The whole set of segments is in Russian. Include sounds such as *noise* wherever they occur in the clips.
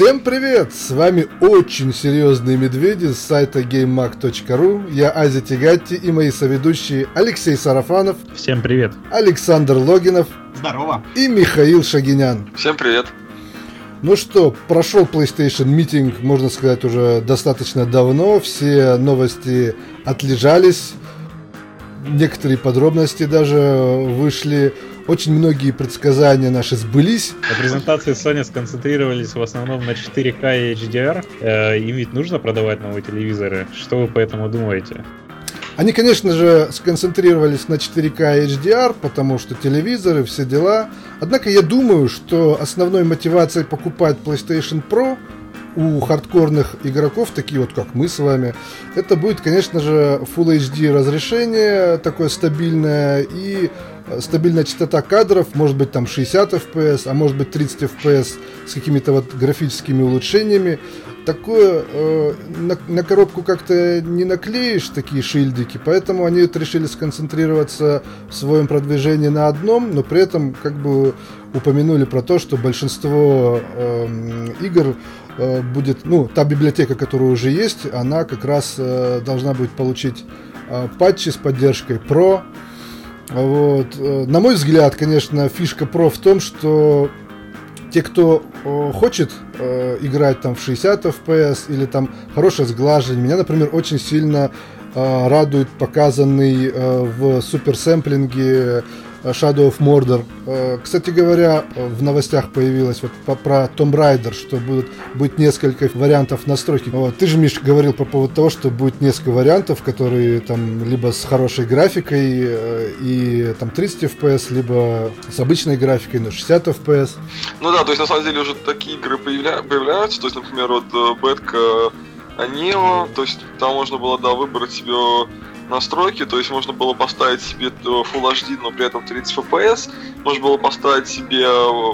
Всем привет! С вами очень серьезные медведи с сайта GameMag.ru. Я Ази Тигатти и мои соведущие Алексей Сарафанов. Всем привет! Александр Логинов. Здорово! И Михаил Шагинян. Всем привет! Ну что, прошел PlayStation митинг, можно сказать, уже достаточно давно. Все новости отлежались. Некоторые подробности даже вышли. Очень многие предсказания наши сбылись. На презентации Sony сконцентрировались в основном на 4К и HDR. Э, им ведь нужно продавать новые телевизоры. Что вы по этому думаете? Они, конечно же, сконцентрировались на 4К и HDR, потому что телевизоры, все дела. Однако я думаю, что основной мотивацией покупать PlayStation Pro у хардкорных игроков, такие вот как мы с вами, это будет, конечно же, Full HD разрешение, такое стабильное и стабильная частота кадров, может быть там 60 FPS, а может быть 30 FPS с какими-то вот графическими улучшениями. Такое э, на, на коробку как-то не наклеишь такие шильдики, поэтому они вот решили сконцентрироваться в своем продвижении на одном, но при этом как бы упомянули про то, что большинство э, игр Э, будет, ну, та библиотека, которая уже есть, она как раз э, должна будет получить э, патчи с поддержкой Pro. Вот. На мой взгляд, конечно, фишка Pro в том, что те, кто хочет играть там в 60 FPS или там хорошее сглаживание, меня, например, очень сильно радует показанный в суперсэмплинге Shadow of Mordor. Э, кстати говоря, в новостях появилось вот про Tomb Raider, что будет, будет несколько вариантов настройки. Вот. Ты же, Миш, говорил по поводу того, что будет несколько вариантов, которые там либо с хорошей графикой э, и там 30 FPS, либо с обычной графикой, но 60 FPS. Ну да, то есть на самом деле уже такие игры появля... появляются. То есть, например, вот э, Бэтка Neo, то есть там можно было, да, выбрать себе настройки, то есть можно было поставить себе Full HD, но при этом 30 FPS, можно было поставить себе э,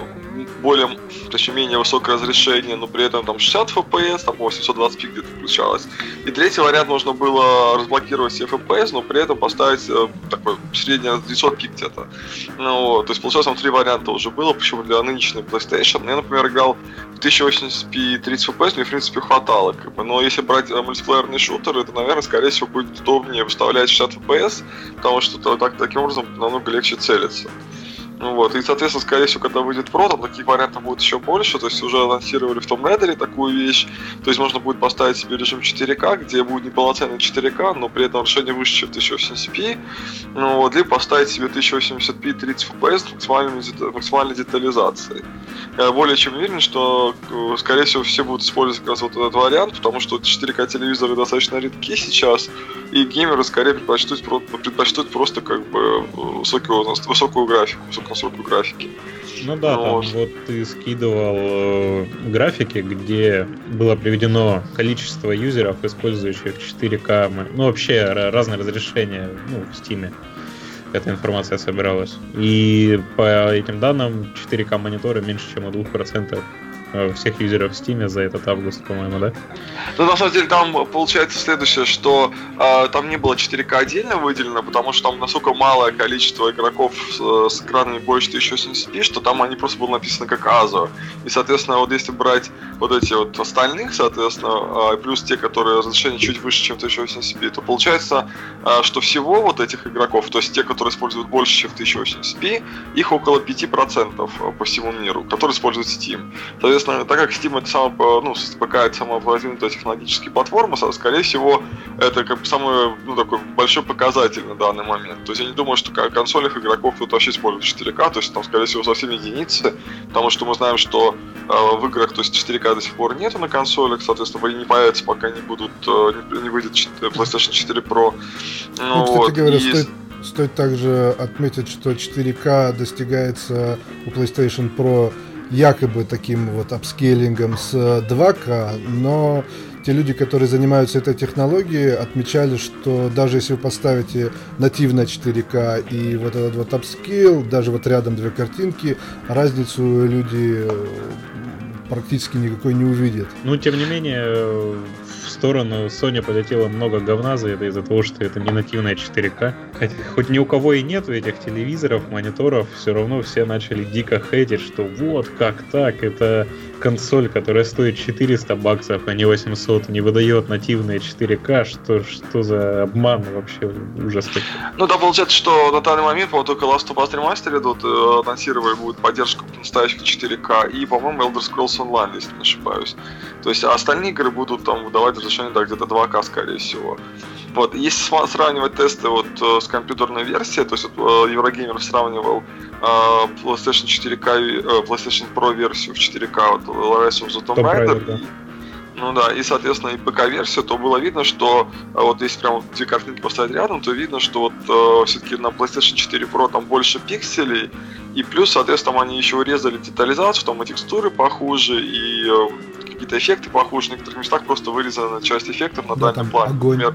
более, точнее, менее высокое разрешение, но при этом там 60 FPS, там 820p где-то включалось. И третий вариант можно было разблокировать все FPS, но при этом поставить э, такой среднее 900p где-то. Ну, то есть получилось там три варианта уже было, почему для нынешней PlayStation. Я, например, играл в 1080p 30 FPS, мне в принципе хватало, как бы. но если брать э, мультиплеерный шутер, это, наверное, скорее всего будет удобнее выставлять 60 FPS, потому что так, таким образом намного легче целиться. Вот, и, соответственно, скорее всего, когда выйдет Pro, там таких вариантов будет еще больше, то есть уже анонсировали в том Raider такую вещь, то есть можно будет поставить себе режим 4К, где будет неполноценный 4К, но при этом решение выше, чем 1080p, ну вот, либо поставить себе 1080p 30 FPS с максимальной, максимальной детализацией. Я более чем уверен, что, э, скорее всего, все будут использовать как раз вот этот вариант, потому что 4К телевизоры достаточно редки сейчас, и геймеры скорее предпочтут, предпочтут просто как бы высокую, высокую графику, настройку графики. Ну да, ну, там вот ты скидывал э, графики, где было приведено количество юзеров, использующих 4К, ну вообще разные разрешения ну, в Steam эта информация собиралась. И по этим данным 4К мониторы меньше, чем у 2% Э, всех юзеров в Steam за этот август, по-моему, да? Ну, на самом деле, там получается следующее, что э, там не было 4К отдельно выделено, потому что там настолько малое количество игроков с, с экранами больше 1080p, что там они просто было написано как AZO. И, соответственно, вот если брать вот эти вот остальных, соответственно, э, плюс те, которые разрешение чуть выше, чем 1080p, то получается, э, что всего вот этих игроков, то есть те, которые используют больше, чем 1080p, их около 5% по всему миру, которые используют Steam. Соответственно, соответственно, так как Steam это самая, ну, ПК это самая продвинутая технологическая платформа, скорее всего, это как бы самый, ну, такой большой показатель на данный момент. То есть я не думаю, что в консолях игроков тут вообще используют 4К, то есть там, скорее всего, совсем единицы, потому что мы знаем, что э, в играх, то есть 4К до сих пор нету на консолях, соответственно, они не появятся, пока не будут, э, не, не выйдет PlayStation 4 Pro. Ну, ну кстати вот, говоря, и... стоит Стоит также отметить, что 4К достигается у PlayStation Pro якобы таким вот апскейлингом с 2К, но те люди, которые занимаются этой технологией, отмечали, что даже если вы поставите нативно 4К и вот этот вот upscale, даже вот рядом две картинки, разницу люди практически никакой не увидят. Ну, тем не менее, сторону Sony полетело много говна за это из-за того, что это не нативная 4К. Хоть, хоть ни у кого и нету этих телевизоров, мониторов, все равно все начали дико хейтить, что вот как так, это консоль, которая стоит 400 баксов, а не 800, не выдает нативные 4К, что, что за обман вообще, ужас. Ну да, получается, что на данный момент, по только Last of Us Remastered идут, э, анонсировали будет поддержку настоящих 4К, и, по-моему, Elder Scrolls Online, если не ошибаюсь. То есть остальные игры будут там выдавать разрешение да, где-то 2К, скорее всего. Вот. Если сравнивать тесты вот э, с компьютерной версией, то есть вот, э, Еврогеймер сравнивал PlayStation 4K, PlayStation Pro версию в 4K, вот Rise of the Tomb Raider, да. Ну да, и, соответственно, и ПК-версию, то было видно, что вот если прям две картинки поставить рядом, то видно, что вот э, все-таки на PlayStation 4 Pro там больше пикселей, и плюс, соответственно, они еще урезали детализацию, там и текстуры похуже, и э, какие-то эффекты похуже, в некоторых местах просто вырезана часть эффектов на да, дальнем плане. Огонь. Например,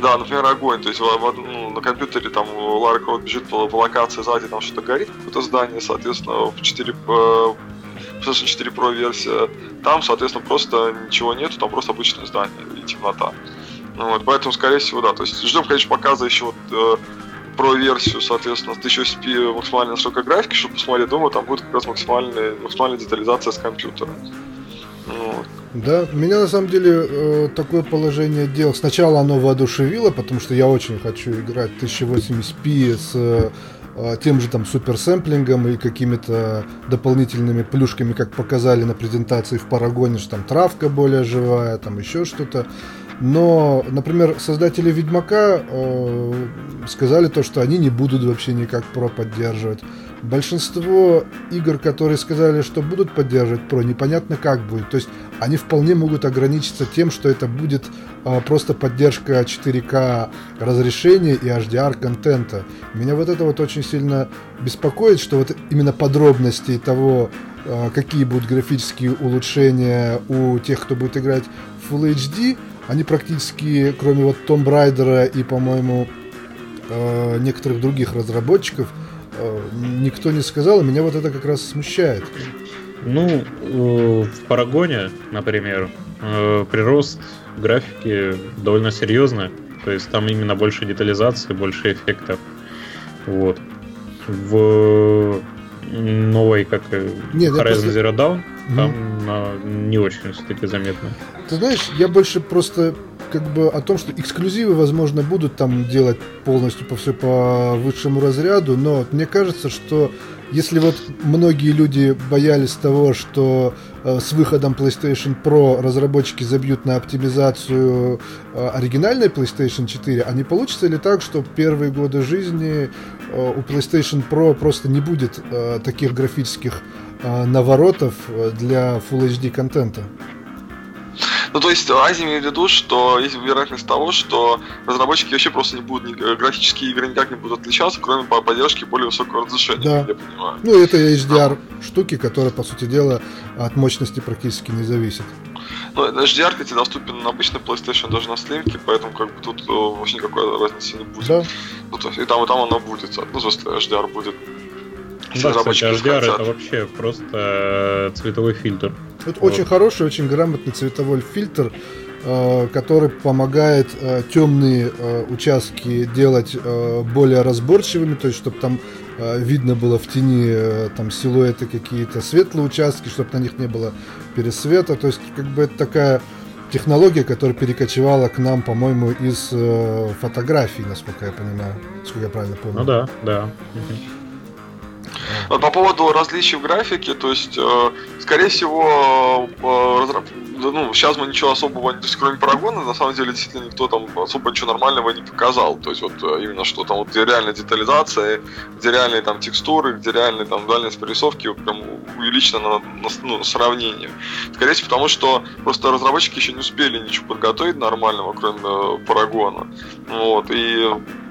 да, например, огонь. То есть ну, на компьютере там Лара Крофт бежит по, по локации сзади, там что-то горит, какое-то здание, соответственно, в 4 в PlayStation 4 Pro версия, там, соответственно, просто ничего нету, там просто обычное здание и темнота. Ну, вот, поэтому, скорее всего, да. То есть ждем, конечно, показа еще вот, э, про версию, соответственно, с 1080p максимальной настройка графики, чтобы посмотреть, думаю, там будет как раз максимальная, максимальная детализация с компьютера. Да, меня на самом деле э, такое положение дел. Сначала оно воодушевило, потому что я очень хочу играть 1080p с э, тем же там суперсэмплингом и какими-то дополнительными плюшками, как показали на презентации в Парагоне, что там травка более живая, там еще что-то. Но, например, создатели Ведьмака э, сказали то, что они не будут вообще никак про поддерживать. Большинство игр, которые сказали, что будут поддерживать Pro, непонятно как будет. То есть они вполне могут ограничиться тем, что это будет э, просто поддержка 4К разрешения и HDR контента. Меня вот это вот очень сильно беспокоит, что вот именно подробности того, э, какие будут графические улучшения у тех, кто будет играть Full HD, они практически, кроме вот Tomb Raider и, по-моему, э, некоторых других разработчиков, э, никто не сказал, и меня вот это как раз смущает. Ну, э, в Парагоне, например, прирост графики довольно серьезный. То есть там именно больше детализации, больше эффектов. Вот. В новой, как Нет, Horizon просто... Zero Dawn, там mm-hmm. не очень все-таки заметно. Ты знаешь, я больше просто как бы о том, что эксклюзивы, возможно, будут там делать полностью по все по высшему разряду, но мне кажется, что если вот многие люди боялись того, что э, с выходом PlayStation Pro разработчики забьют на оптимизацию э, оригинальной PlayStation 4, а не получится ли так, что первые годы жизни э, у PlayStation Pro просто не будет э, таких графических наворотов э, для Full HD контента? Ну, то есть Ази имеет в виду, что есть вероятность того, что разработчики вообще просто не будут, графические игры никак не будут отличаться, кроме поддержки более высокого разрешения, да. я понимаю. Ну, это HDR а. штуки, которые, по сути дела, от мощности практически не зависят. Ну, HDR, кстати, доступен на обычной PlayStation, даже на слимке, поэтому как бы тут э, вообще никакой разницы не будет. Да. Ну, то есть, и там, и там оно будет, ну, то есть HDR будет. Да, кстати, HDR это вообще просто э, цветовой фильтр. Это вот. очень хороший, очень грамотный цветовой фильтр, э, который помогает э, темные участки делать более разборчивыми, то есть чтобы там видно было в тени там силуэты какие-то, светлые участки, чтобы на них не было пересвета. То есть как бы это такая технология, которая перекочевала к нам, по-моему, из фотографий, насколько я понимаю, насколько я правильно помню. Ну да, да. По поводу различий в графике, то есть, э, скорее всего, э, ну, сейчас мы ничего особого, то есть, кроме парагона, на самом деле, действительно, никто там особо ничего нормального не показал. То есть, вот э, именно что там, вот, где реальная детализация, где реальные там текстуры, где реальные там дальность прорисовки прям увеличена на, на, ну, на сравнение. Скорее всего, потому что просто разработчики еще не успели ничего подготовить нормального, кроме парагона. Вот, и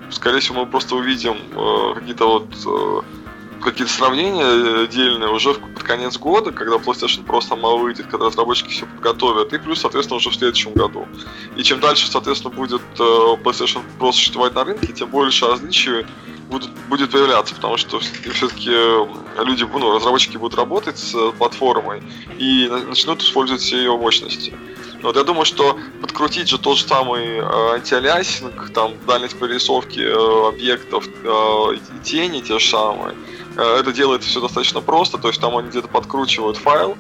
скорее всего, мы просто увидим э, какие-то вот э, какие-то сравнения отдельные уже под конец года, когда PlayStation Pro сама выйдет, когда разработчики все подготовят, и плюс, соответственно, уже в следующем году. И чем дальше, соответственно, будет э, PlayStation Pro существовать на рынке, тем больше различий будут, будет появляться, потому что все-таки э, люди, ну, разработчики будут работать с платформой и начнут использовать все ее мощности. Вот я думаю, что подкрутить же тот же самый э, антиалиасинг, там дальность прорисовки э, объектов, э, тени те же самые, Э, это делает все достаточно просто, то есть там они где-то подкручивают файл,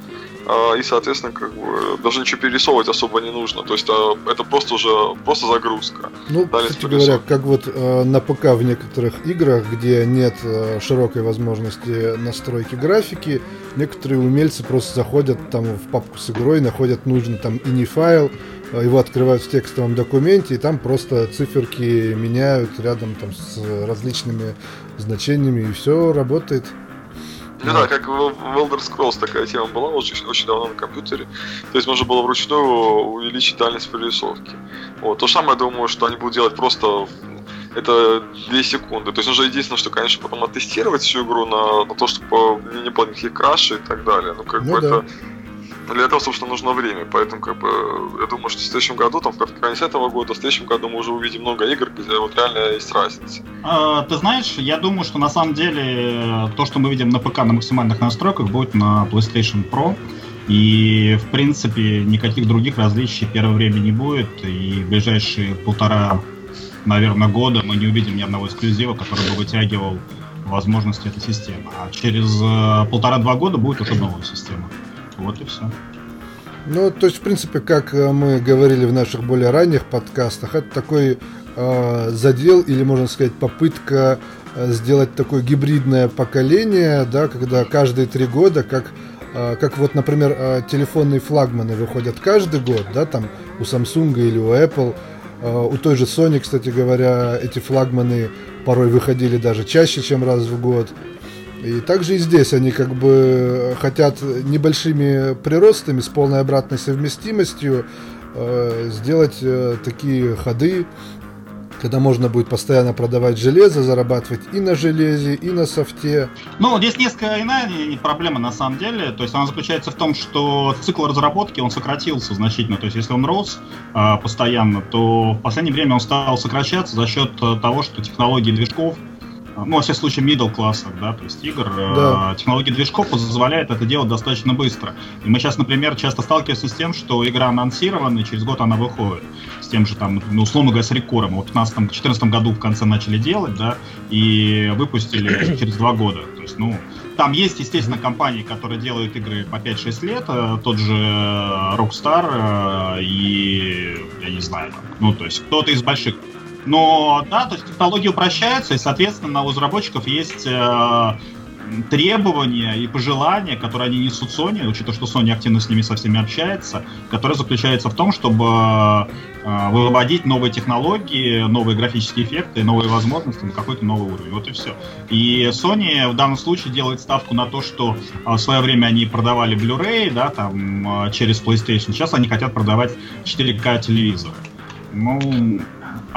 а, и, соответственно, как бы даже ничего перерисовывать особо не нужно. То есть а, это просто уже просто загрузка. Ну, Дальность кстати говоря, как вот э, на ПК в некоторых играх, где нет э, широкой возможности настройки графики, некоторые умельцы просто заходят там в папку с игрой, находят нужный там ini файл, э, его открывают в текстовом документе, и там просто циферки меняют рядом там с различными значениями, и все работает. Ну да, как в, Elder Scrolls такая тема была очень, очень давно на компьютере. То есть можно было вручную увеличить дальность прорисовки. Вот. То же самое, я думаю, что они будут делать просто это 2 секунды. То есть нужно единственное, что, конечно, потом оттестировать всю игру на, на то, чтобы не было никаких крашей и так далее. Ну, как ну, бы да. это для этого, собственно, нужно время. Поэтому, как бы, я думаю, что в следующем году, там, в конце этого года, в следующем году мы уже увидим много игр, где вот реально есть разница. А, ты знаешь, я думаю, что на самом деле то, что мы видим на ПК на максимальных настройках, будет на PlayStation Pro. И, в принципе, никаких других различий первое время не будет. И в ближайшие полтора, наверное, года мы не увидим ни одного эксклюзива, который бы вытягивал возможности этой системы. А через э, полтора-два года будет уже новая система. Вот и все. Ну, то есть, в принципе, как э, мы говорили в наших более ранних подкастах, это такой э, задел или, можно сказать, попытка э, сделать такое гибридное поколение, да, когда каждые три года, как, э, как вот, например, э, телефонные флагманы выходят каждый год, да, там у Samsung или у Apple, э, у той же Sony, кстати говоря, эти флагманы порой выходили даже чаще, чем раз в год. И также и здесь они как бы хотят небольшими приростами с полной обратной совместимостью э, сделать э, такие ходы, когда можно будет постоянно продавать железо, зарабатывать и на железе, и на софте. Ну, здесь несколько иная проблема на самом деле. То есть она заключается в том, что цикл разработки, он сократился значительно. То есть если он рос э, постоянно, то в последнее время он стал сокращаться за счет того, что технологии движков ну, во всяком случае, middle классах, да, то есть игр, э, да. технология движков позволяет это делать достаточно быстро. И мы сейчас, например, часто сталкиваемся с тем, что игра анонсирована, и через год она выходит. С тем же, там, ну, условно говоря, с рекором. Вот в 2014 году в конце начали делать, да, и выпустили *clears throat* через два года. То есть, ну, там есть, естественно, компании, которые делают игры по 5-6 лет, э, тот же Rockstar э, и, я не знаю, ну, то есть кто-то из больших но да, то есть технологии упрощаются, и, соответственно, у разработчиков есть э, требования и пожелания, которые они несут Sony, учитывая, что Sony активно с ними со всеми общается, которые заключаются в том, чтобы э, выводить новые технологии, новые графические эффекты, новые возможности на какой-то новый уровень. Вот и все. И Sony в данном случае делает ставку на то, что э, в свое время они продавали Blu-ray, да, там, э, через PlayStation. Сейчас они хотят продавать 4К телевизоры. Ну,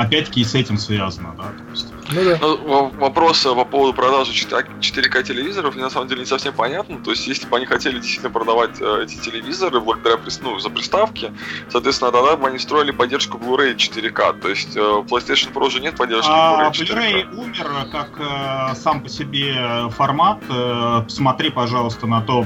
опять-таки и с этим связано, да. То есть. Ну, да. Ну, вопрос по поводу продажи 4К телевизоров мне на самом деле не совсем понятно. То есть, если бы они хотели действительно продавать э, эти телевизоры благодаря ну, за приставки, соответственно, тогда бы они строили поддержку Blu-ray 4К. То есть, э, PlayStation Pro уже нет поддержки а, Blu-ray 4К. Blu-ray умер как э, сам по себе формат. Э, посмотри, пожалуйста, на то,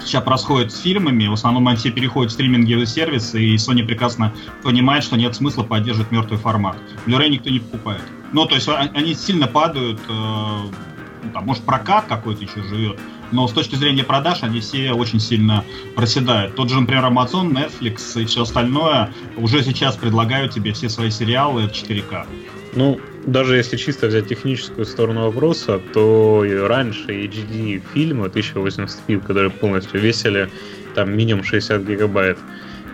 сейчас происходит с фильмами, в основном они все переходят в стриминговые сервисы, и Sony прекрасно понимает, что нет смысла поддерживать мертвый формат. Blu-ray никто не покупает. Ну, то есть а, они сильно падают, э, ну, там, может, прокат какой-то еще живет, но с точки зрения продаж они все очень сильно проседают. Тот же, например, Amazon, Netflix и все остальное уже сейчас предлагают тебе все свои сериалы 4К. Ну, даже если чисто взять техническую сторону вопроса, то раньше HD фильмы 1080p, которые полностью весили там минимум 60 гигабайт,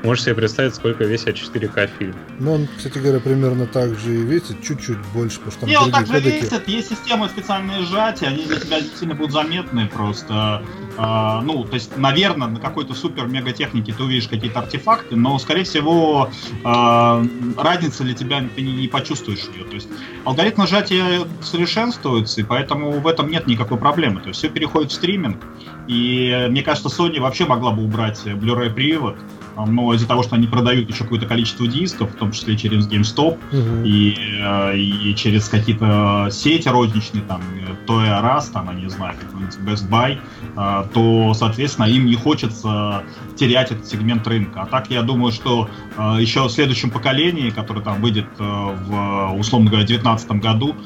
Можешь себе представить, сколько весит 4К фильм. Ну, он, кстати говоря, примерно так же и весит, чуть-чуть больше, потому что там Не, он так же весит, есть системы специальные сжатия, они для тебя сильно будут заметны просто. А, ну, то есть, наверное, на какой-то супер-мега технике ты увидишь какие-то артефакты, но, скорее всего, а, разница для тебя ты не, не почувствуешь ее. То есть, алгоритм сжатия совершенствуется, и поэтому в этом нет никакой проблемы. То есть, все переходит в стриминг, и мне кажется, Sony вообще могла бы убрать Blu-ray привод, но из-за того, что они продают еще какое-то количество дисков, в том числе через GameStop uh-huh. и, э, и через какие-то сети розничные, там, Toy R Us, там, я не знаю, какой-нибудь Best Buy, э, то, соответственно, им не хочется терять этот сегмент рынка. А так, я думаю, что э, еще в следующем поколении, которое там выйдет в, условно говоря, 2019 году,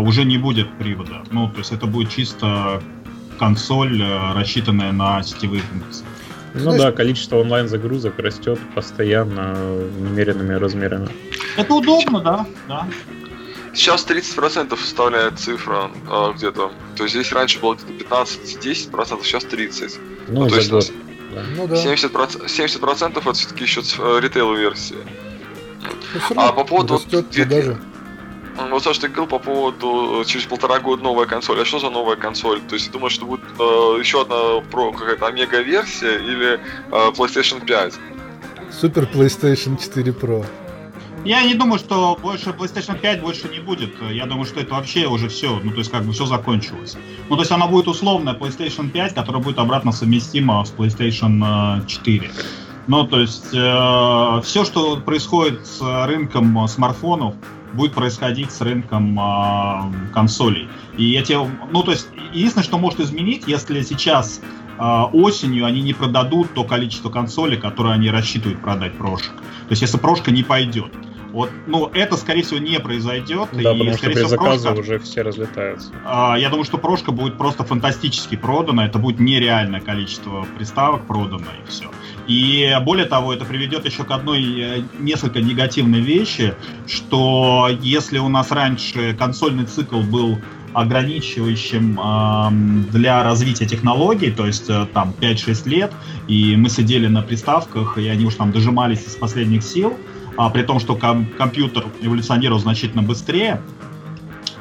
уже не будет привода. Ну, то есть это будет чисто консоль, рассчитанная на сетевые функции. Ну Знаешь, да, количество онлайн-загрузок растет постоянно немеренными размерами. Это удобно, да, да. Сейчас 30% составляет цифра э, где-то. То есть здесь раньше было где-то 15-10%, сейчас 30%. Ну, ну то есть год. Ну, да. 70%, 70% это все-таки еще э, ритейл-версия. Ну, а по поводу... Растет даже. Вот Саша, ты говорил по поводу э, через полтора года новая консоль. А что за новая консоль? То есть думаешь, что будет э, еще одна про какая-то омега версия или э, PlayStation 5? Супер PlayStation 4 Pro. Я не думаю, что больше PlayStation 5 больше не будет. Я думаю, что это вообще уже все, ну то есть как бы все закончилось. Ну то есть она будет условная PlayStation 5, которая будет обратно совместима с PlayStation 4. Ну то есть э, все, что происходит с рынком смартфонов, будет происходить с рынком э, консолей. И эти, ну то есть единственное, что может изменить, если сейчас э, осенью они не продадут то количество консолей, которое они рассчитывают продать прошек. То есть если прошка не пойдет. Вот, ну, это, скорее всего, не произойдет. Да, и, потому что при заказе прошка, уже все разлетаются. А, я думаю, что прошка будет просто фантастически продана. Это будет нереальное количество приставок продано, и все. И более того, это приведет еще к одной э, несколько негативной вещи, что если у нас раньше консольный цикл был ограничивающим э, для развития технологий, то есть э, там 5-6 лет, и мы сидели на приставках, и они уж там дожимались из последних сил, а, при том, что ком- компьютер эволюционировал значительно быстрее,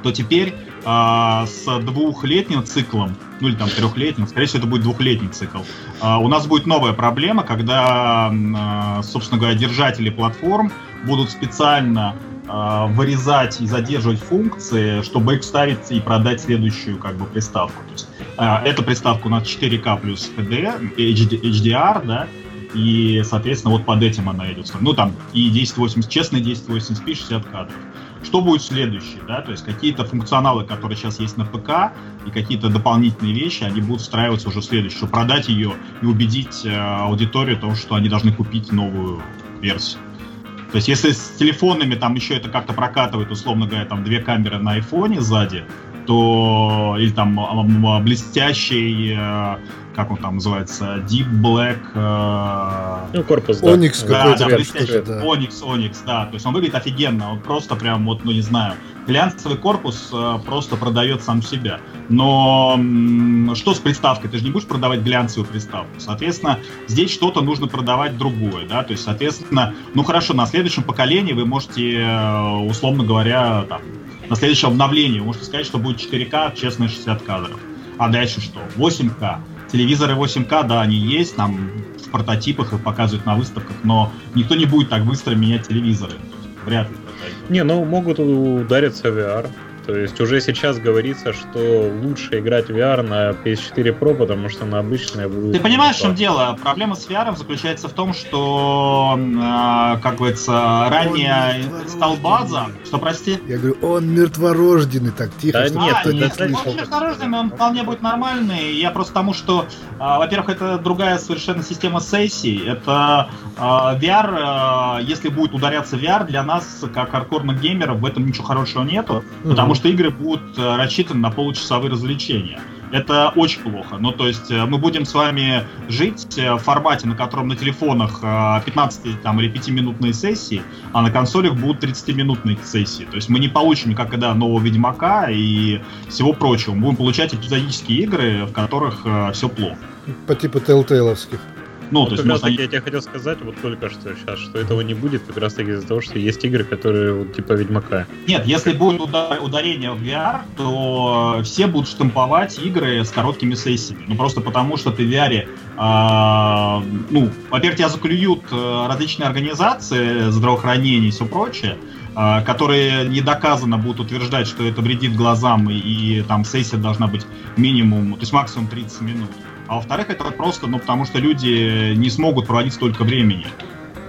то теперь а, с двухлетним циклом, ну или там трехлетним, скорее всего, это будет двухлетний цикл, а, у нас будет новая проблема, когда, а, собственно говоря, держатели платформ будут специально а, вырезать и задерживать функции, чтобы их вставить и продать следующую как бы приставку. То есть, а, эта приставка у нас 4К плюс HD, HD, HDR, да, и, соответственно, вот под этим она идет. Ну, там и 1080, честный 1080p, 60 кадров. Что будет следующее, да, то есть какие-то функционалы, которые сейчас есть на ПК, и какие-то дополнительные вещи, они будут встраиваться уже в следующее, чтобы продать ее и убедить э, аудиторию в том, что они должны купить новую версию. То есть если с телефонами там еще это как-то прокатывает, условно говоря, там две камеры на айфоне сзади, то или там блестящий э, как он там называется, Deep Black... Э... Ну, корпус, да. Onyx да, какой-то. Да. Да. Onyx, Onyx, да. То есть он выглядит офигенно, он просто прям, вот, ну не знаю, глянцевый корпус э, просто продает сам себя. Но м- что с приставкой? Ты же не будешь продавать глянцевую приставку. Соответственно, здесь что-то нужно продавать другое, да, то есть, соответственно, ну хорошо, на следующем поколении вы можете, э, условно говоря, там, на следующем обновлении вы можете сказать, что будет 4К, честно, 60 кадров. А дальше что? 8К. Телевизоры 8К, да, они есть, там в прототипах их показывают на выставках, но никто не будет так быстро менять телевизоры. Вряд ли. Не, ну могут удариться VR. То есть уже сейчас говорится, что лучше играть в VR на PS4 Pro, потому что на обычное будет... Ты понимаешь, в чем дело? Проблема с VR заключается в том, что, э, как говорится, ранее стал база... Что, прости? Я говорю, он мертворожденный, так тихо. Да что нет, а, нет, он мертворожденный, он вполне будет нормальный. Я просто тому, что, э, во-первых, это другая совершенно система сессий. Это э, VR, э, если будет ударяться VR, для нас, как хардкорных геймеров, в этом ничего хорошего нету, потому что игры будут э, рассчитаны на получасовые развлечения. Это очень плохо. Ну, то есть э, мы будем с вами жить э, в формате, на котором на телефонах 15 там, или 5-минутные сессии, а на консолях будут 30-минутные сессии. То есть мы не получим никогда нового Ведьмака и всего прочего. Мы будем получать эпизодические игры, в которых все плохо. По типу Telltale'овских. Ну, вот то есть, может, я тебе хотел сказать вот только что сейчас, что этого не будет как раз таки из-за того, что есть игры, которые вот, типа Ведьмака. Нет, если будет удар, ударение в VR, то все будут штамповать игры с короткими сессиями. Ну, просто потому, что ты в VR, а, ну, во-первых, тебя заклюют э, различные организации здравоохранения и все прочее, а, которые не доказанно будут утверждать, что это вредит глазам, и, и там сессия должна быть минимум, то есть максимум 30 минут. А во-вторых, это просто, ну, потому что люди не смогут проводить столько времени,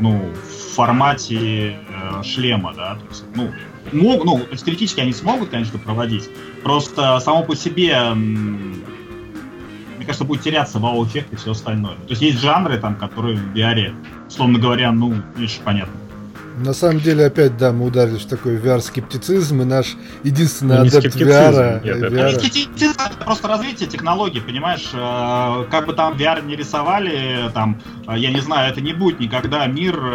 ну, в формате э, шлема, да, то есть, ну, мог, ну, то теоретически они смогут, конечно, проводить, просто само по себе, мне кажется, будет теряться вау-эффект и все остальное. То есть есть жанры, там, которые в VR, условно говоря, ну, видишь, понятно. На самом деле, опять, да, мы ударились в такой VR-скептицизм, и наш единственный Ну, адепт скептицизм, VR... нет, это- VR. Скептицизм это просто развитие технологий, понимаешь? Э, Как бы там VR не рисовали, там, э, я не знаю, это не будет никогда мир э,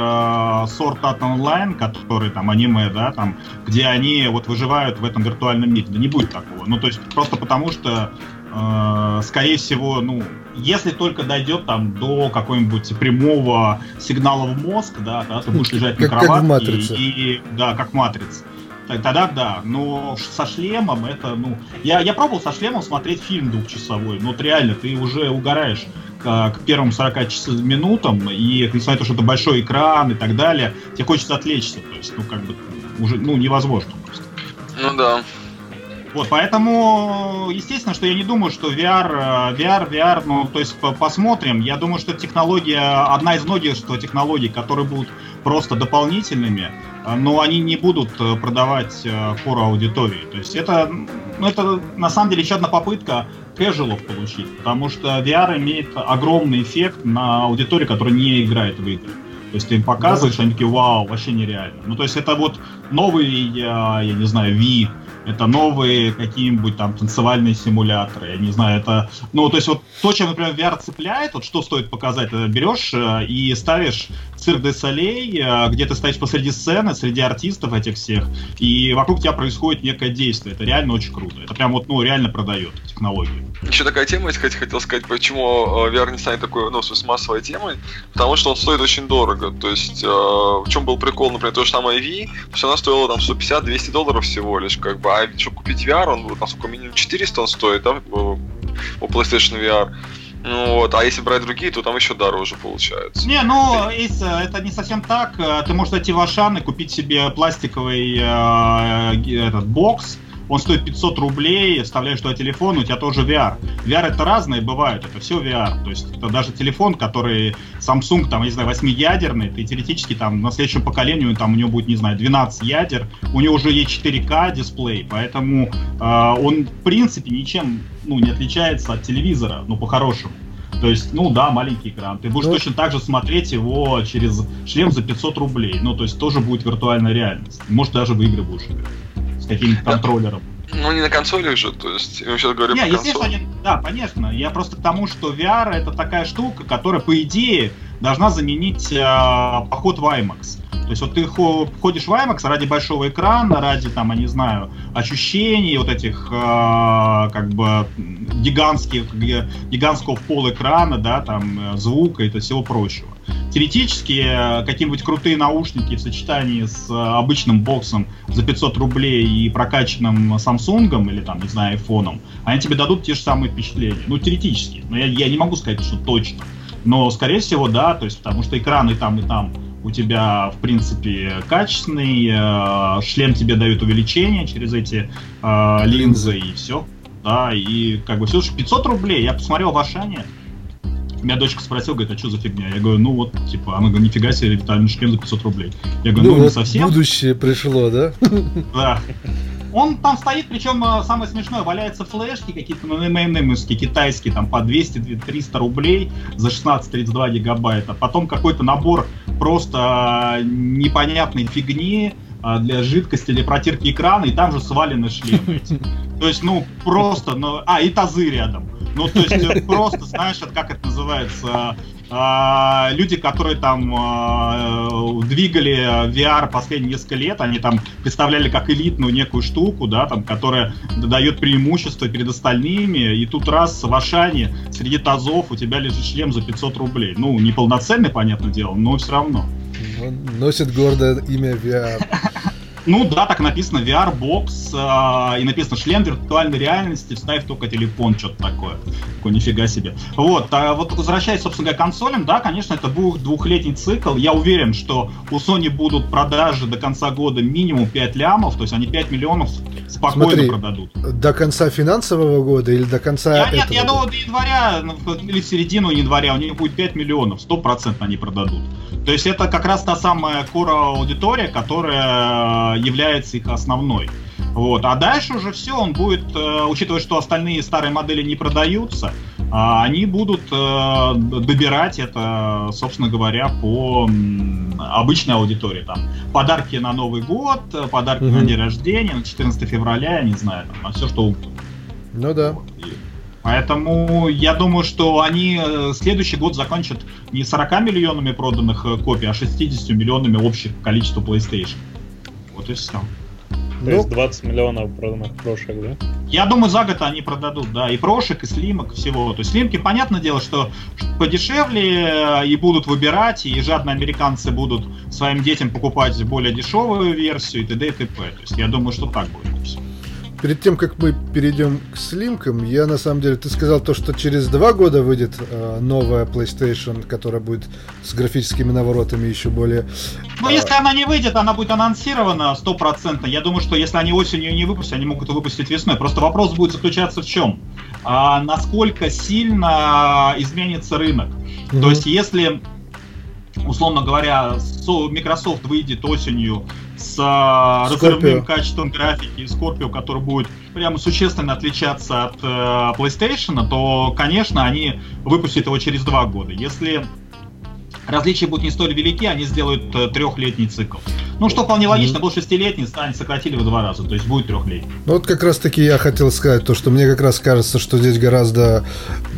Sword Art Online, который там аниме, да, там, где они вот выживают в этом виртуальном мире. Да не будет такого. Ну, то есть просто потому что э, скорее всего, ну, если только дойдет там до какой-нибудь прямого сигнала в мозг, да, да, ты будешь лежать на кроватке и, и- да, как матрица. Тогда да, но со шлемом это, ну, я, я пробовал со шлемом смотреть фильм двухчасовой, но вот реально ты уже угораешь к, к первым 40 часов, минутам, и несмотря на то, что это большой экран и так далее, тебе хочется отвлечься, то есть, ну, как бы, уже, ну, невозможно просто. Ну да. Вот, поэтому, естественно, что я не думаю, что VR, э, VR, VR, ну, то есть по- посмотрим. Я думаю, что технология, одна из множества технологий, которые будут просто дополнительными, э, но они не будут э, продавать core аудитории. То есть это, ну, это на самом деле еще одна попытка casualов получить, потому что VR имеет огромный эффект на аудиторию, которая не играет в игры. То есть ты им показываешь, они такие, вау, вообще нереально. Ну, то есть это вот новый, я, я не знаю, V, это новые какие-нибудь там танцевальные симуляторы, я не знаю, это, ну, то есть вот то, чем, например, VR цепляет, вот что стоит показать, это берешь э, и ставишь цирк де солей, э, где ты стоишь посреди сцены, среди артистов этих всех, и вокруг тебя происходит некое действие, это реально очень круто, это прям вот, ну, реально продает технологию. Еще такая тема, хоть- хотел сказать, почему э, VR не станет такой, ну, смысле, массовой темой, потому что он стоит очень дорого. То есть, в чем был прикол, например, то же самое V, есть она стоила там 150-200 долларов всего лишь, как бы, а чтобы купить VR, он, насколько минимум 400 он стоит, да, у PlayStation VR. Ну вот, а если брать другие, то там еще дороже получается. Не, ну, Эйс, э, это не совсем так. Э, Ты можешь зайти в Ашан и купить себе пластиковый э, г- этот бокс. Он стоит 500 рублей, вставляешь туда телефон, у тебя тоже VR. VR это разные бывают, это все VR. То есть это даже телефон, который Samsung, там, не знаю, 8-ядерный, ты теоретически там на следующем поколению, там у него будет, не знаю, 12 ядер, у него уже есть 4К дисплей, поэтому э, он, в принципе, ничем ну, не отличается от телевизора, ну, по-хорошему. То есть, ну да, маленький экран. Ты будешь Ну, точно так же смотреть его через шлем за 500 рублей. Ну, то есть тоже будет виртуальная реальность. Может, даже в игры будешь играть. Каким-то контроллером. Ну, не на консолях же, то есть, мы сейчас говорим Не, про естественно, они- да, конечно. Я просто к тому, что VR это такая штука, которая, по идее, должна заменить э, поход в IMAX. То есть вот ты хо- ходишь в IMAX ради большого экрана, ради, там, я не знаю, ощущений, вот этих, э, как бы, гигантских, ги- гигантского в пол экрана, да, там, э, звука и всего прочего. Теоретически, какие-нибудь крутые наушники в сочетании с э, обычным боксом за 500 рублей и прокачанным Samsung или, там, не знаю, айфоном, они тебе дадут те же самые впечатления. Ну, теоретически. Но я, я не могу сказать, что точно. Но, скорее всего, да, то есть, потому что экран и там, и там у тебя, в принципе, качественный, э, шлем тебе дает увеличение через эти э, линзы, и все. Да, и как бы все, 500 рублей. Я посмотрел в Ашане, меня дочка спросила, говорит, а что за фигня? Я говорю, ну вот, типа, она говорит, нифига себе, виртуальный шлем за 500 рублей. Я говорю, ну, не вот совсем. будущее пришло, да? *laughs* Да. Он там стоит, причем э, самое смешное, валяются флешки какие-то ну, МММовские, китайские, там по 200-300 рублей за 16-32 гигабайта. Потом какой-то набор просто э, непонятной фигни э, для жидкости, для протирки экрана, и там же свалены шлемы. *laughs* То есть, ну, просто, ну, а, и тазы рядом. Ну, то есть, э, просто, знаешь, как это называется, а, люди, которые там а, двигали VR последние несколько лет, они там представляли как элитную некую штуку, да, там, которая дает преимущество перед остальными, и тут раз в Ашане среди тазов у тебя лежит шлем за 500 рублей. Ну, неполноценный, понятное дело, но все равно. Он носит гордое имя VR. Ну да, так написано VR-бокс, а, и написано шлем виртуальной реальности, вставь только телефон, что-то такое. Такое, нифига себе. Вот, а вот возвращаясь, собственно говоря, к консолям, да, конечно, это будет двухлетний цикл. Я уверен, что у Sony будут продажи до конца года минимум 5 лямов, то есть они 5 миллионов спокойно Смотри, продадут. До конца финансового года или до конца Я, нет, я думаю, до января, ну, или в середину января у них будет 5 миллионов, стопроцентно они продадут. То есть это как раз та самая кора аудитория, которая э, является их основной. Вот. А дальше уже все, он будет, э, учитывая, что остальные старые модели не продаются, а они будут э, добирать это, собственно говоря, по обычной аудитории. Там подарки на Новый год, подарки угу. на день рождения, на 14 февраля, я не знаю, там, на все что угодно. Ну да. Поэтому я думаю, что они э, следующий год закончат не 40 миллионами проданных копий, а 60 миллионами общих количества PlayStation. Вот и все. То ну, есть 20 миллионов проданных прошек, да? Я думаю, за год они продадут, да, и прошек, и слимок, всего. То есть слимки, понятное дело, что подешевле э, и будут выбирать, и жадные американцы будут своим детям покупать более дешевую версию, и т.д. и т.п. То есть я думаю, что так будет все. Перед тем, как мы перейдем к слимкам, я на самом деле, ты сказал то, что через два года выйдет э, новая PlayStation, которая будет с графическими наворотами еще более... Ну, э... если она не выйдет, она будет анонсирована стопроцентно. Я думаю, что если они осенью не выпустят, они могут выпустить весной. Просто вопрос будет заключаться в чем? А, насколько сильно изменится рынок. Mm-hmm. То есть, если условно говоря, Microsoft выйдет осенью с а, разрывным качеством графики Scorpio, который будет прямо существенно отличаться от э, PlayStation, то, конечно, они выпустят его через два года. Если различия будут не столь велики, они сделают э, трехлетний цикл. Ну, что вполне логично, был шестилетний, станет сократили в два раза, то есть будет трехлетний. Ну, вот как раз-таки я хотел сказать то, что мне как раз кажется, что здесь гораздо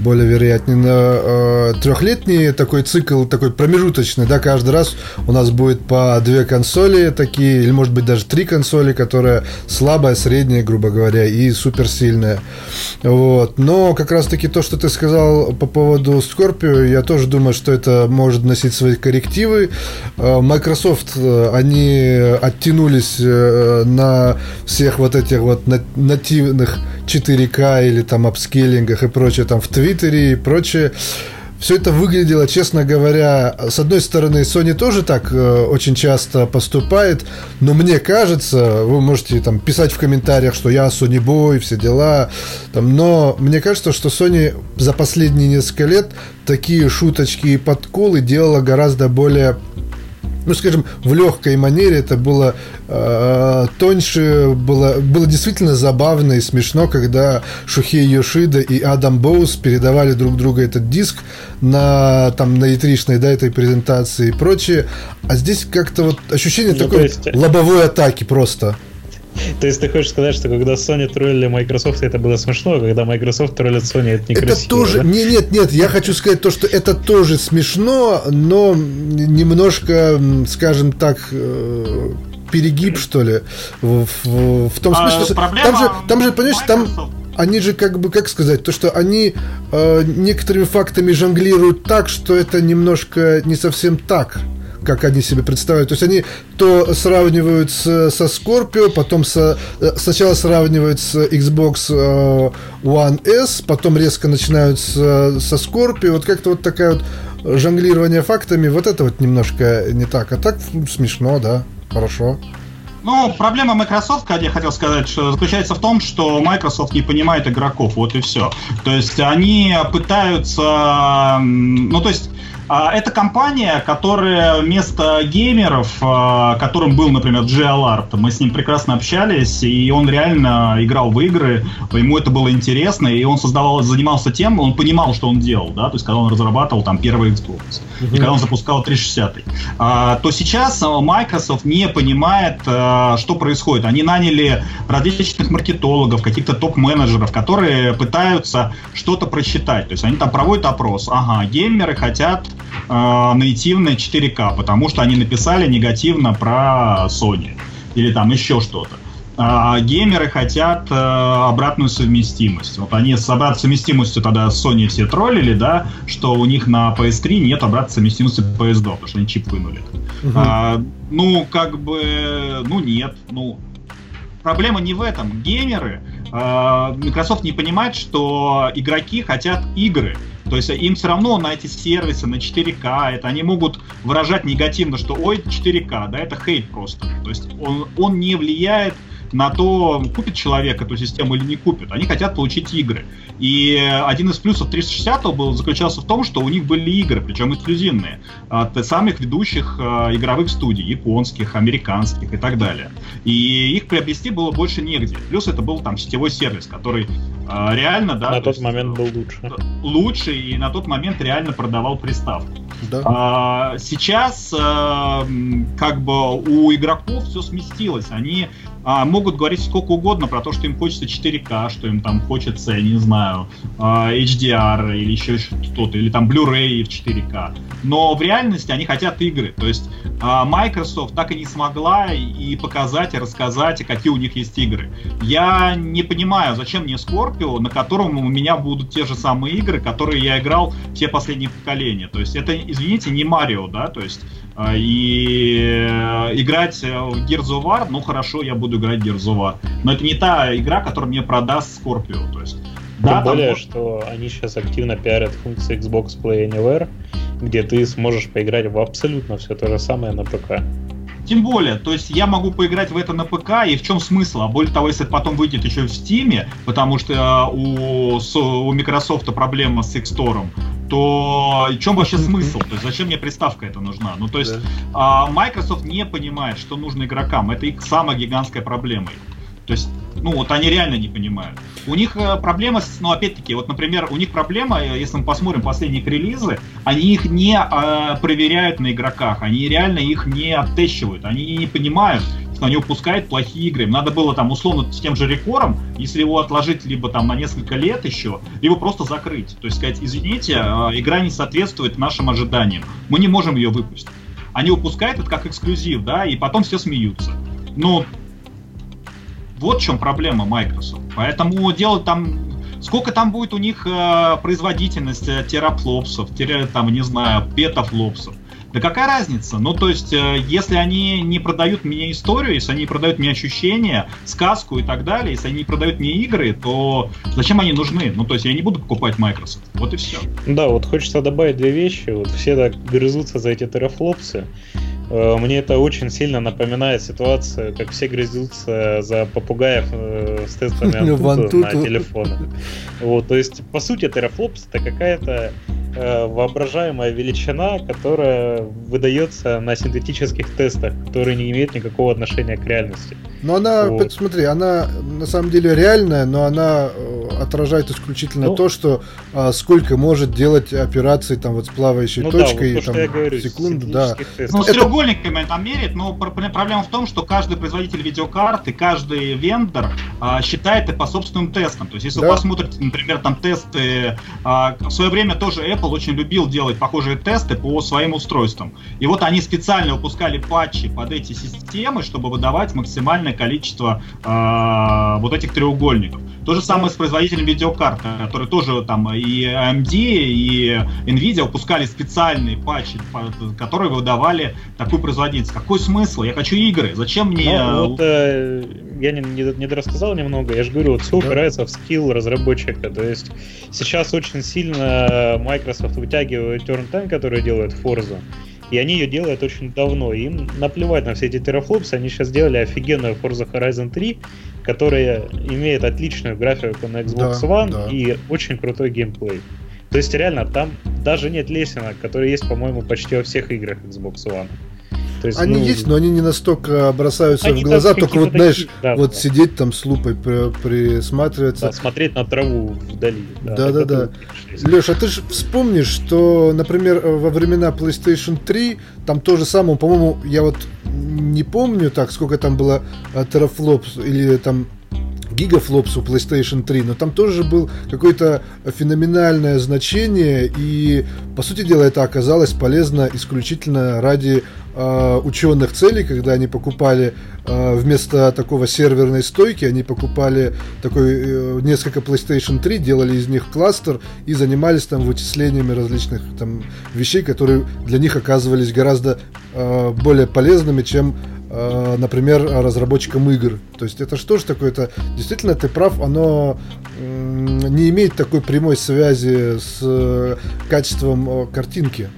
более вероятнее на э, трехлетний такой цикл, такой промежуточный, да, каждый раз у нас будет по две консоли такие, или может быть даже три консоли, которые слабая, средняя, грубо говоря, и суперсильная. Вот. Но как раз-таки то, что ты сказал по поводу Scorpio, я тоже думаю, что это может носить свои коррективы. Э, Microsoft, э, они оттянулись э, на всех вот этих вот нативных 4К или там апскейлингах и прочее там в Твиттере и прочее. Все это выглядело, честно говоря, с одной стороны, Sony тоже так э, очень часто поступает, но мне кажется, вы можете там писать в комментариях, что я Sony Boy, все дела, там, но мне кажется, что Sony за последние несколько лет такие шуточки и подколы делала гораздо более ну, скажем, в легкой манере это было э, тоньше, было, было действительно забавно и смешно, когда Шухей Йошида и Адам Боус передавали друг другу этот диск на, там, на e да, этой презентации и прочее. А здесь как-то вот ощущение ну, такой есть... лобовой атаки просто. *laughs* То есть ты хочешь сказать, что когда Sony троллили Microsoft, это было смешно, а когда Microsoft троллит Sony, это некрасиво? Это тоже... Да? Не, нет, нет, я хочу сказать то, что это тоже смешно, но немножко, скажем так, э, перегиб, что ли, в, в, в том смысле, а, что там же, там же, понимаешь, там они же как бы, как сказать, то, что они э, некоторыми фактами жонглируют так, что это немножко не совсем так как они себе представляют. То есть они то сравнивают с, со Scorpio, потом со, э, сначала сравнивают с Xbox э, One S, потом резко начинают с, со Scorpio. Вот как-то вот такая вот жонглирование фактами, вот это вот немножко не так. А так смешно, да, хорошо. Ну, проблема Microsoft, я хотел сказать, что заключается в том, что Microsoft не понимает игроков, вот и все. То есть они пытаются, ну, то есть это компания, которая вместо геймеров, а, которым был, например, Аларт, мы с ним прекрасно общались, и он реально играл в игры, ему это было интересно, и он создавал, занимался тем, он понимал, что он делал, да, то есть когда он разрабатывал там первый Xbox, mm-hmm. и когда он запускал 360, а, то сейчас Microsoft не понимает, что происходит. Они наняли различных маркетологов, каких-то топ-менеджеров, которые пытаются что-то просчитать, то есть они там проводят опрос, ага, геймеры хотят э, нативное 4К, потому что они написали негативно про Sony или там еще что-то. А геймеры хотят э, обратную совместимость. Вот они с обратной совместимостью тогда Sony все троллили, да, что у них на PS3 нет обратной совместимости PS2, потому что они чип вынули. Угу. А, ну, как бы, ну нет, ну проблема не в этом. Геймеры, э, Microsoft не понимает, что игроки хотят игры. То есть им все равно на эти сервисы, на 4К, это они могут выражать негативно, что ой, 4К, да, это хейт просто. То есть он, он не влияет на то, купит человек эту систему или не купит. Они хотят получить игры. И один из плюсов 360 был, заключался в том, что у них были игры, причем эксклюзивные, от самых ведущих э, игровых студий, японских, американских и так далее. И их приобрести было больше негде. Плюс это был там сетевой сервис, который А, реально, да. На тот есть, момент был лучше. Лучше и на тот момент реально продавал приставку. Да. А, сейчас а, как бы у игроков все сместилось. Они а, могут говорить сколько угодно про то, что им хочется 4К, что им там хочется, я не знаю, а, HDR или еще что-то, или там Blu-ray в 4К. Но в реальности они хотят игры. То есть а, Microsoft так и не смогла и показать, и рассказать, какие у них есть игры. Я не понимаю, зачем мне Scorpio, на котором у меня будут те же самые игры, которые я играл все последние поколения. То есть это, извините, не Марио, да, то есть а, и э, играть в Gears of War, ну хорошо, я буду играть в Gears of War. Но это не та игра, которая мне продаст Scorpio. То есть, Тем да, более, там... что они сейчас активно пиарят функции Xbox Play Anywhere, где ты сможешь поиграть в абсолютно все то же самое на ПК. Тем более, то есть я могу поиграть в это на ПК, и в чем смысл? А более того, если это потом выйдет еще в Steam, потому что э, у, у Microsoft проблема с X-Store, то в чем вообще смысл? То есть зачем мне приставка эта нужна? Ну, то есть да. Microsoft не понимает, что нужно игрокам. Это их самая гигантская проблема. То есть, ну, вот они реально не понимают. У них э, проблема, ну, опять-таки, вот, например, у них проблема, э, если мы посмотрим последние релизы, они их не э, проверяют на игроках, они реально их не оттещивают, они не понимают, что они выпускают плохие игры. Им надо было там условно с тем же рекором, если его отложить либо там на несколько лет еще, либо просто закрыть. То есть сказать, извините, э, игра не соответствует нашим ожиданиям, мы не можем ее выпустить. Они выпускают это как эксклюзив, да, и потом все смеются. Но вот в чем проблема Microsoft. Поэтому делать там Сколько там будет у них э, производительность э, терафлопсов, тире, там, не знаю, петафлопсов. Да какая разница? Ну, то есть, э, если они не продают мне историю, если они не продают мне ощущения, сказку и так далее, если они не продают мне игры, то зачем они нужны? Ну, то есть, я не буду покупать Microsoft. Вот и все. Да, вот хочется добавить две вещи. Вот все так грызутся за эти терафлопсы. Э, мне это очень сильно напоминает ситуацию, как все грызутся за попугаев э, с тестами *laughs* Antutu на телефоны. Вот, то есть, по сути, терафлопс это какая-то э, воображаемая величина, которая выдается на синтетических тестах, которые не имеют никакого отношения к реальности. Но она, вот. смотри, она на самом деле реальная, но она отражает исключительно ну, то, что а, сколько может делать операции там вот с плавающей ну, точкой, да, вот то, там, говорю, секунду, да. Ну, с треугольниками там меряет, но проблема в том, что каждый производитель видеокарты, каждый вендор а, считает это по собственным тестам. То есть, если да. вы посмотрите, например, там тесты, а, в свое время тоже Apple очень любил делать похожие тесты по своим устройствам. И вот они специально выпускали патчи под эти системы, чтобы выдавать максимальное количество э, вот этих треугольников. То же самое с производителем видеокарт, которые тоже там и AMD, и Nvidia выпускали специальные патчи, которые выдавали такую производительность. Какой смысл? Я хочу игры. Зачем мне... Ну, вот, э, я не, не, не дорассказал немного. Я же говорю, вот все да. упирается в скилл разработчика. То есть сейчас очень сильно Microsoft вытягивает Turn 10, который делает Forza. И они ее делают очень давно. Им наплевать на все эти терафлопсы. Они сейчас сделали офигенную Forza Horizon 3, которая имеет отличную графику на Xbox да, One да. и очень крутой геймплей. То есть реально там даже нет лесенок, которые есть, по-моему, почти во всех играх Xbox One. То есть, они ну, есть, но они не настолько бросаются в глаза, только вот, знаешь, да, вот да. сидеть там с лупой присматриваться. Да, смотреть на траву вдали. Да, да, да. Леша, а ты же вспомнишь, что, например, во времена PlayStation 3, там то же самое, по-моему, я вот не помню так, сколько там было э, терафлопс или там гигафлопс у PlayStation 3, но там тоже был какое-то феноменальное значение, и, по сути дела, это оказалось полезно исключительно ради э, ученых целей, когда они покупали э, вместо такого серверной стойки, они покупали такой э, несколько PlayStation 3, делали из них кластер и занимались там вычислениями различных там вещей, которые для них оказывались гораздо более полезными, чем например, разработчикам игр. То есть это что же такое? Это действительно ты прав, оно не имеет такой прямой связи с качеством картинки.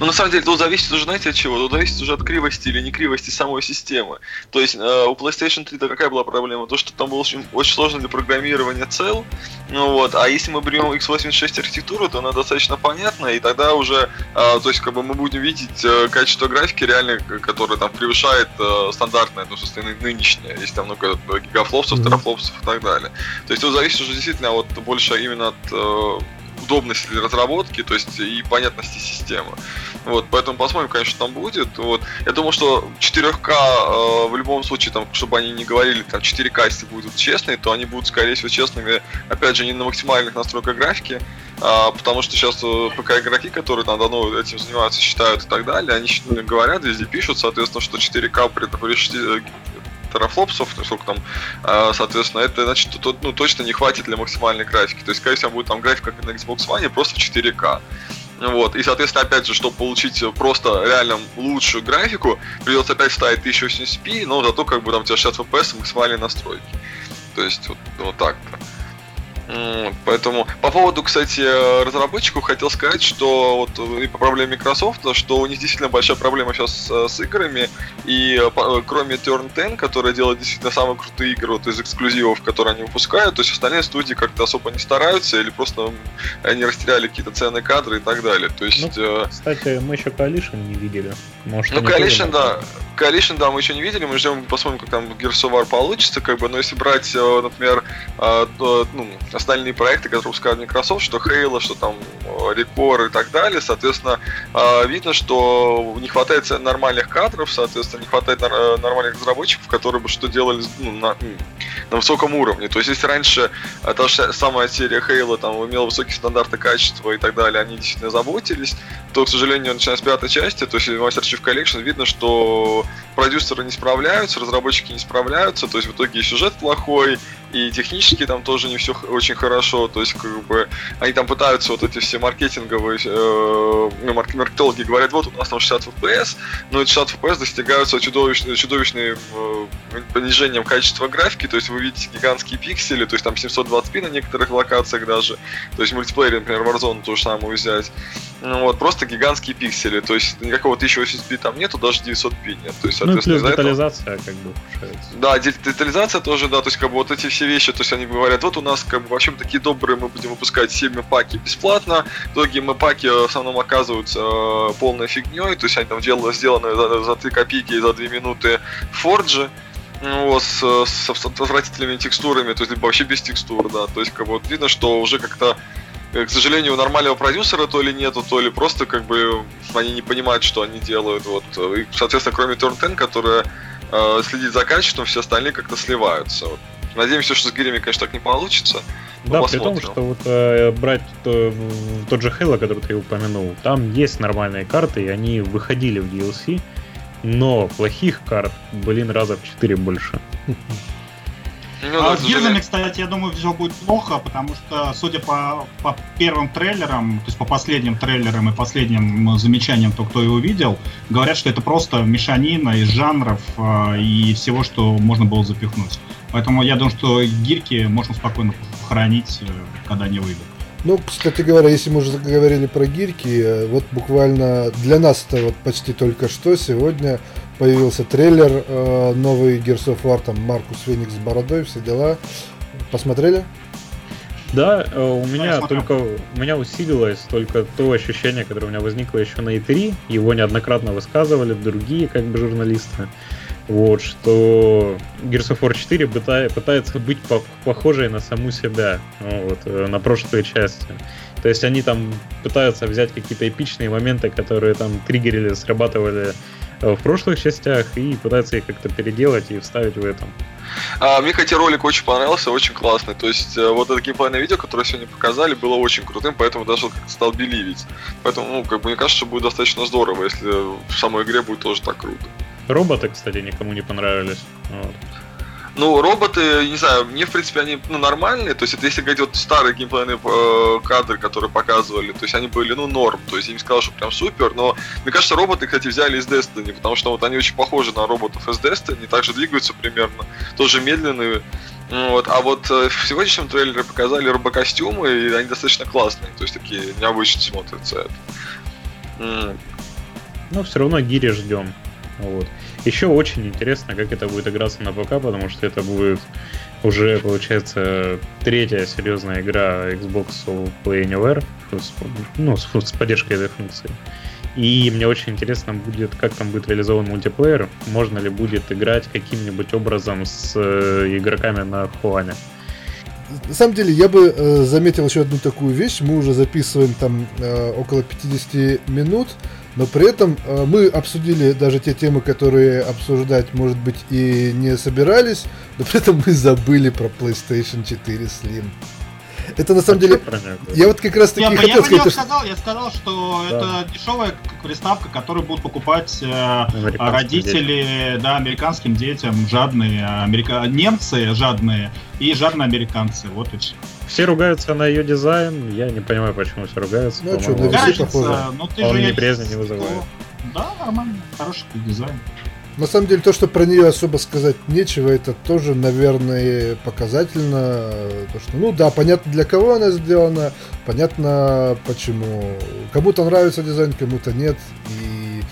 Но на самом деле тут зависит уже, знаете, от чего? Тут зависит уже от кривости или не кривости самой системы. То есть э, у PlayStation 3 -то какая была проблема? То, что там был очень, очень сложно для программирования цел. Ну вот, а если мы берем x86 архитектуру, то она достаточно понятна, и тогда уже, э, то есть как бы мы будем видеть э, качество графики реально, которое там превышает э, стандартное, ну, собственно, нынешнее. Есть там много гигафлопсов, mm-hmm. терафлопсов и так далее. То есть тут зависит уже действительно вот больше именно от э, удобности для разработки, то есть и понятности системы. Вот, поэтому посмотрим, конечно, там будет. Вот. Я думаю, что 4К э, в любом случае, там, чтобы они не говорили, там 4К, если будут честные, то они будут, скорее всего, честными, опять же, не на максимальных настройках графики, а, потому что сейчас э, ПК-игроки, которые там давно этим занимаются, считают и так далее, они говорят, везде пишут, соответственно, что 4К при, терафлопсов, сколько там, а, соответственно, это значит, что ну, точно не хватит для максимальной графики. То есть, скорее всего, будет там графика как на Xbox One, просто в 4К. Вот. И, соответственно, опять же, чтобы получить просто реально лучшую графику, придется опять ставить 1080p, но зато как бы там у тебя 60 FPS максимальные настройки. То есть вот, вот так-то. Поэтому по поводу, кстати, разработчиков хотел сказать, что вот и по проблеме Microsoft, что у них действительно большая проблема сейчас с, с играми, и кроме Turn 10, которая делает действительно самые крутые игры вот из эксклюзивов, которые они выпускают, то есть остальные студии как-то особо не стараются, или просто они растеряли какие-то ценные кадры и так далее. То есть, ну, э, кстати, мы еще Coalition не видели. Может, ну, Coalition, да. Coalition, да, мы еще не видели, мы ждем, посмотрим, как там Gears of War получится, как бы, но если брать, э, например, э, ну, остальные проекты, которые выпускают Microsoft, что Halo, что там Recore и так далее, соответственно, э, видно, что не хватает нормальных кадров, соответственно, не хватает нормальных разработчиков, которые бы что делали ну, на, на высоком уровне. То есть, если раньше та же самая серия Halo там имела высокие стандарты качества и так далее, они действительно заботились, то, к сожалению, начиная с пятой части, то есть Master Chief Collection, видно, что продюсеры не справляются, разработчики не справляются, то есть в итоге и сюжет плохой, и технически там тоже не все очень хорошо, то есть как бы они там пытаются вот эти все маркетинговые, э, ну, маркетологи говорят, вот у нас там 60 FPS, но эти 60 FPS достигаются чудовищным, чудовищным э, понижением качества графики, то есть вы видите гигантские пиксели, то есть там 720p на некоторых локациях даже, то есть в мультиплеере, например, Warzone то же самое взять, ну вот, просто гигантские пиксели, то есть никакого 1080p там нету, даже 900p нет, то есть, ну, плюс детализация этого... как бы. Да, детализация тоже, да, то есть как бы вот эти все вещи, то есть они говорят, вот у нас как бы вообще такие добрые, мы будем выпускать 7 паки бесплатно, итоге мы паки в основном оказываются э, полной фигней, то есть они там делали, сделаны за, за 3 копейки и за 2 минуты Forge, ну, с, с, с отвратительными текстурами, то есть либо вообще без текстур, да, то есть как бы вот видно, что уже как-то э, к сожалению, у нормального продюсера то ли нету, то ли просто как бы они не понимают, что они делают. Вот. И, соответственно, кроме Turn 10, которая э, следит за качеством, все остальные как-то сливаются. Вот. Надеемся, что с гирями, конечно, так не получится. Да, при том, что вот э, брать то, тот же Halo, который ты упомянул, там есть нормальные карты, и они выходили в DLC, но плохих карт, блин, раза в 4 больше. Ну, а с Гирзами, кстати, я думаю, все будет плохо, потому что, судя по, по первым трейлерам, то есть по последним трейлерам и последним замечаниям, то, кто его видел, говорят, что это просто мешанина из жанров э, и всего, что можно было запихнуть. Поэтому я думаю, что гирки можно спокойно похоронить, э, когда они выйдут. Ну, кстати говоря, если мы уже заговорили про гирьки, э, вот буквально для нас это вот почти только что сегодня появился трейлер э, новый Gears of War, там Маркус Феникс с бородой, все дела. Посмотрели? Да, э, у меня только у меня усилилось только то ощущение, которое у меня возникло еще на E3. Его неоднократно высказывали другие как бы журналисты. Вот, что Gears of War 4 пытается быть похожей на саму себя, вот, э, на прошлые части. То есть они там пытаются взять какие-то эпичные моменты, которые там триггерили, срабатывали в прошлых частях, и пытаются их как-то переделать и вставить в этом. А, мне, кстати, ролик очень понравился, очень классный. То есть, э, вот это геймплейное видео, которое сегодня показали, было очень крутым, поэтому даже стал беливить. Поэтому, ну, как бы, мне кажется, что будет достаточно здорово, если в самой игре будет тоже так круто. Роботы, кстати, никому не понравились. Вот. Ну, роботы, не знаю, мне, в принципе, они ну, нормальные. То есть, это если говорить вот старые геймплейные э, кадры, которые показывали, то есть они были, ну, норм. То есть, я не сказал, что прям супер, но мне кажется, роботы, кстати, взяли из Destiny, потому что вот они очень похожи на роботов из Destiny, также двигаются примерно, тоже медленные. Вот, а вот э, в сегодняшнем трейлере показали робокостюмы, и они достаточно классные, то есть такие необычно смотрятся. Это. Но все равно гири ждем. Вот. Еще очень интересно, как это будет играться на ПК, потому что это будет уже, получается, третья серьезная игра Xbox Play Anywhere, с, ну, с, с поддержкой этой функции. И мне очень интересно будет, как там будет реализован мультиплеер, можно ли будет играть каким-нибудь образом с э, игроками на Хуане. На самом деле, я бы э, заметил еще одну такую вещь. Мы уже записываем там э, около 50 минут, но при этом э, мы обсудили даже те темы, которые обсуждать, может быть, и не собирались, но при этом мы забыли про PlayStation 4 Slim. Это на самом а деле... Я вот как раз таки я, хотел я сказать... Я сказал, я сказал, что это дешевая приставка, которую будут покупать э, родители, да, американским детям, жадные немцы жадные и жадные американцы. Вот и все. Все ругаются на ее дизайн, я не понимаю, почему все ругаются. Ну, что, на похоже. Ну, ты Он же неприязни не вызывает. Да, нормально, хороший дизайн. На самом деле, то, что про нее особо сказать нечего, это тоже, наверное, показательно. То, что, ну да, понятно, для кого она сделана, понятно, почему. Кому-то нравится дизайн, кому-то нет. И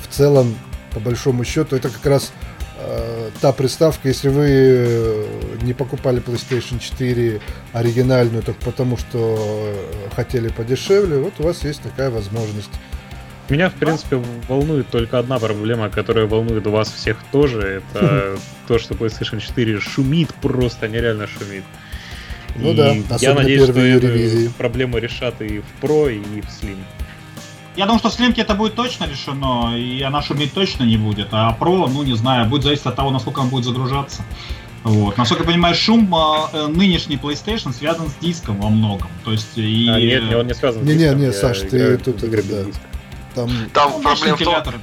в целом, по большому счету, это как раз э, та приставка, если вы не покупали PlayStation 4 оригинальную только потому, что хотели подешевле, вот у вас есть такая возможность меня, в принципе, волнует только одна проблема, которая волнует вас всех тоже. Это то, что PlayStation 4 шумит, просто нереально шумит. Ну и да, я надеюсь, что эту проблему решат и в Pro, и в Slim. Я думаю, что в Slim это будет точно решено, и она шуметь точно не будет. А Pro, ну не знаю, будет зависеть от того, насколько он будет загружаться. Вот. Насколько я понимаю, шум э, нынешний PlayStation связан с диском во многом. То есть и... А, нет, он не связан с диском. Не, не, не, Саш, ты тут игры да. диск. Там, там ну, проблема в том,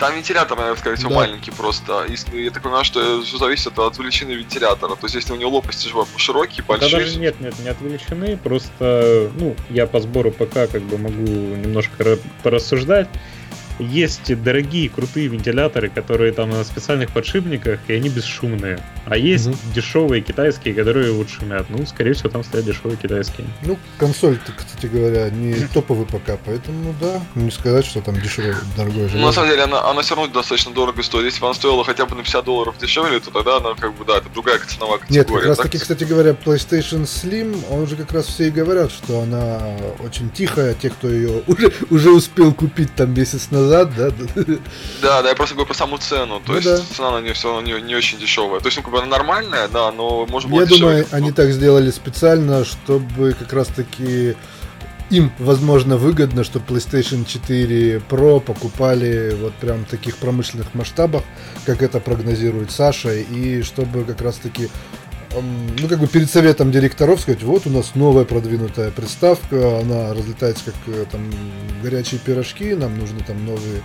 там вентилятор, наверное, скорее всего, да. маленький просто. И я так понимаю, что все зависит от величины вентилятора. То есть, если у него лопасти широкие, большие... Да даже нет, нет, не от величины, просто, ну, я по сбору ПК как бы могу немножко порассуждать. Есть дорогие, крутые вентиляторы, которые там на специальных подшипниках, и они бесшумные. А есть угу. дешевые китайские, которые вот шумят. Ну, скорее всего, там стоят дешевые китайские. Ну, консоль, кстати говоря, не топовый ПК, поэтому, ну да, не сказать, что там дешевое, дорогое железо. Ну, на самом деле, она, она все равно достаточно дорого стоит. Если бы она стоила хотя бы на 50 долларов дешевле, то тогда она, как бы, да, это другая ценовая категория. Нет, как раз таки, кстати говоря, PlayStation Slim, он же как раз все и говорят, что она очень тихая. Те, кто ее *laughs* уже, уже успел купить там месяц назад, назад, да? Да, да, я просто говорю про саму цену. То ну, есть да. цена на нее все равно не, не очень дешевая. То есть, ну, как бы она нормальная, да, но может быть. Я думаю, они так сделали специально, чтобы как раз таки им, возможно, выгодно, что PlayStation 4 Pro покупали вот прям в таких промышленных масштабах, как это прогнозирует Саша, и чтобы как раз таки ну, как бы перед советом директоров сказать, вот у нас новая продвинутая приставка, она разлетается как э, там горячие пирожки, нам нужны там новые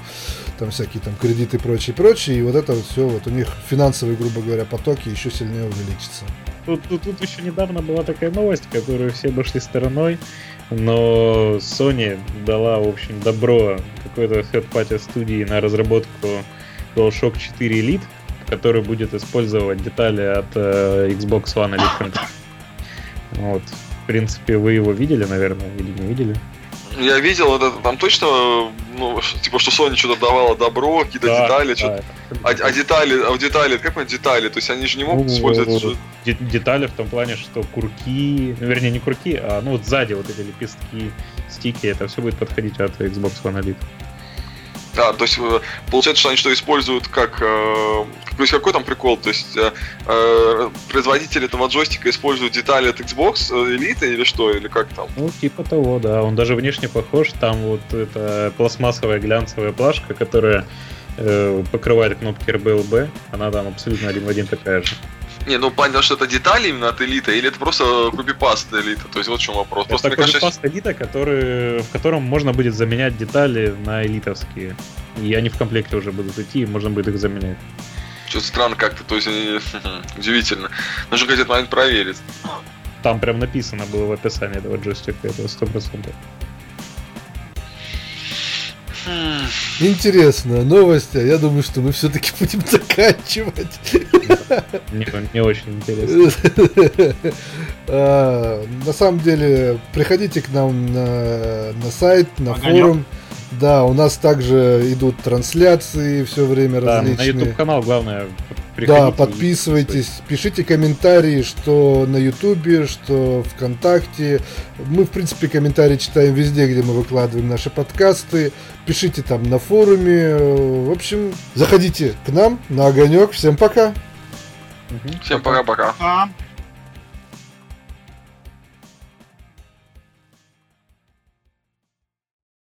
там всякие там кредиты и прочее, прочее, и вот это вот все, вот у них финансовые, грубо говоря, потоки еще сильнее увеличатся. Тут, тут, тут еще недавно была такая новость, которую все обошли стороной, но Sony дала, в общем, добро какой-то third-party студии на разработку DualShock 4 Elite, который будет использовать детали от э, Xbox One Elite Control. Вот. В принципе, вы его видели, наверное, или не видели? Я видел, это там точно, ну, типа, что Sony что-то давала добро, какие-то да, детали, да, что а, а детали, а детали, как мы детали, то есть они же не могут ну, использовать... Ну, детали в том плане, что курки, ну, вернее, не курки, а, ну, вот сзади вот эти лепестки, стики, это все будет подходить от Xbox One Elite. Да, то есть э, получается, что они что используют как... Э, то есть какой там прикол? То есть э, э, производитель этого джойстика использует детали от Xbox Elite или что? Или как там? Ну, типа того, да. Он даже внешне похож. Там вот эта пластмассовая глянцевая плашка, которая э, покрывает кнопки RBLB. Она там абсолютно один в один такая же. Не, ну понятно, что это детали именно от элита, или это просто копипаст элита? То есть вот в чем вопрос. Это просто, копипаст кажется... элита, который, в котором можно будет заменять детали на элитовские. И они в комплекте уже будут идти, и можно будет их заменять. Что-то странно как-то, то есть *laughs* удивительно. Нужно как-то момент проверить. Там прям написано было в описании этого джойстика, это сто процентов. Интересно, новости. А я думаю, что мы все-таки *laughs* будем заканчивать. Мне не очень интересно. *laughs* А, на самом деле, приходите к нам на, на сайт, на форум. Да, у нас также идут трансляции все время Да, различные. на YouTube канал главное Да, приходите и подписывайтесь, пишите комментарии, что на Ютубе, что ВКонтакте. Мы, в принципе, комментарии читаем везде, где мы выкладываем наши подкасты. Пишите там на форуме. В общем, заходите к нам на огонек. Всем пока. Всем пока-пока.